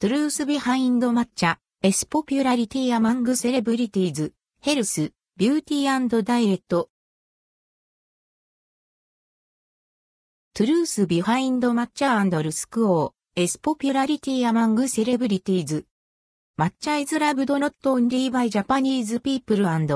Truth Behind Matcha, S Popularity Among Celebrities, Health, Beauty and Diet. Truth Behind Matcha and Rusko, S Popularity Among Celebrities. Matcha is loved not only by Japanese people and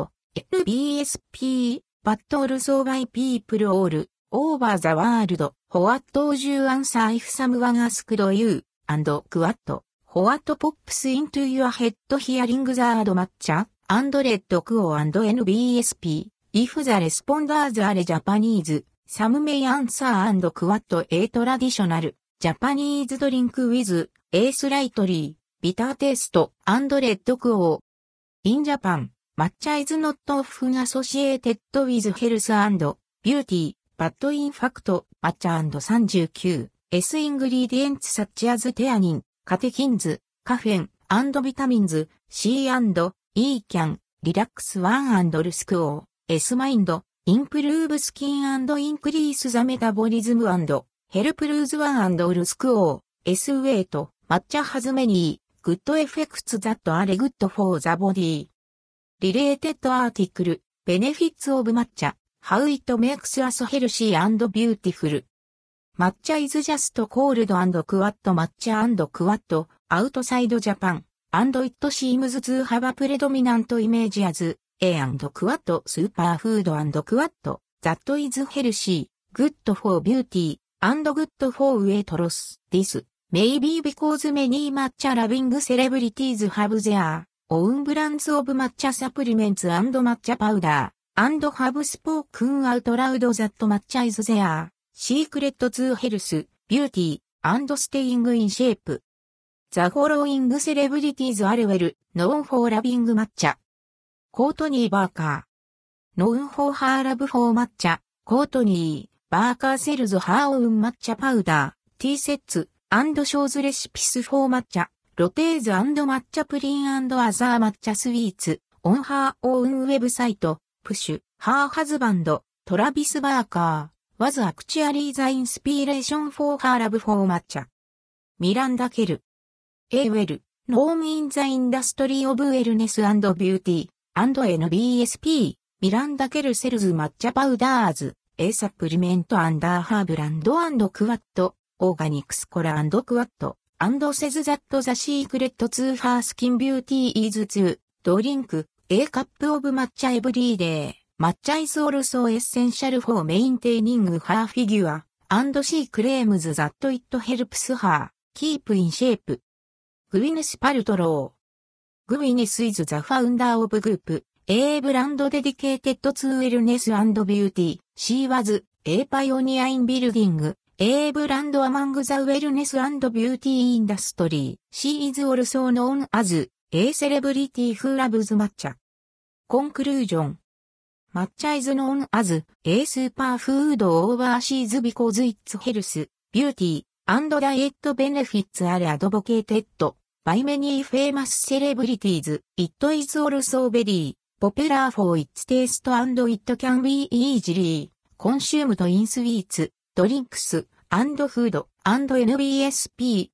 LBSP, but also by people all over the world. What would you answer if someone asked you, and quote, What pops into your head hearing the word matcha and rdquo &NBSP If the responders are Japanese some may answer quot a traditional Japanese drink with a slightly bitter taste and rdquo. In Japan matcha is not often associated with health beauty but in fact matcha &39 s ingredients such as theanine theanine, catechins, caffeine, vitamins, C& E can, relax 1 rsquo, S mind, improve skin increase the metabolism help lose 1 rsquo, S weight, matcha has many, good effects that are good for the body. Related article, benefits of matcha, How it makes us healthy and beautiful. Matcha is just called and quot matcha and quot outside Japan and it seems to have a predominant image as A and quat superfood and quat that is healthy, good for beauty and good for weight loss. This may be because many matcha loving celebrities have their own brands of matcha supplements and matcha powder and have spoken out loud that matcha is their シークレット・ツー・ヘルス、ビューティー、アンド・ステイング・イン・シェイプ。The following celebrities are well, known for loving matcha. Kourtney Barker. Known for her love for matcha, Kourtney, Barker sells her own matcha powder, tea sets, and shows recipes for matcha, lattes and matcha purin and other matcha sweets, on her own website, Poosh, her husband, Travis Barker. Was actually the inspiration for her love for matcha. ミランダ・ケル。A well, known in the industry of wellness and beauty, and NBSP, ミランダ・ケルセルズ抹茶パウダーズ、A サプリメントアンダーハーブランドクワット、オーガニックスコラクワット、and says that the secret to her skin beauty is to drink A cup of matcha every day. Matcha is also essential for maintaining her figure, and she claims that it helps her keep in shape. Gwyneth Paltrow. Gwyneth is the founder of group A brand dedicated to wellness and beauty. She was a pioneer in building A brand among the wellness and beauty industry. She is also known as A celebrity who loves matcha. Conclusion Matcha is known as, a superfood overseas because its health, beauty, and diet benefits are advocated, by many famous celebrities, it is also very, popular for its taste and it can be easily, consumed in sweets, drinks, and food, and NBSP、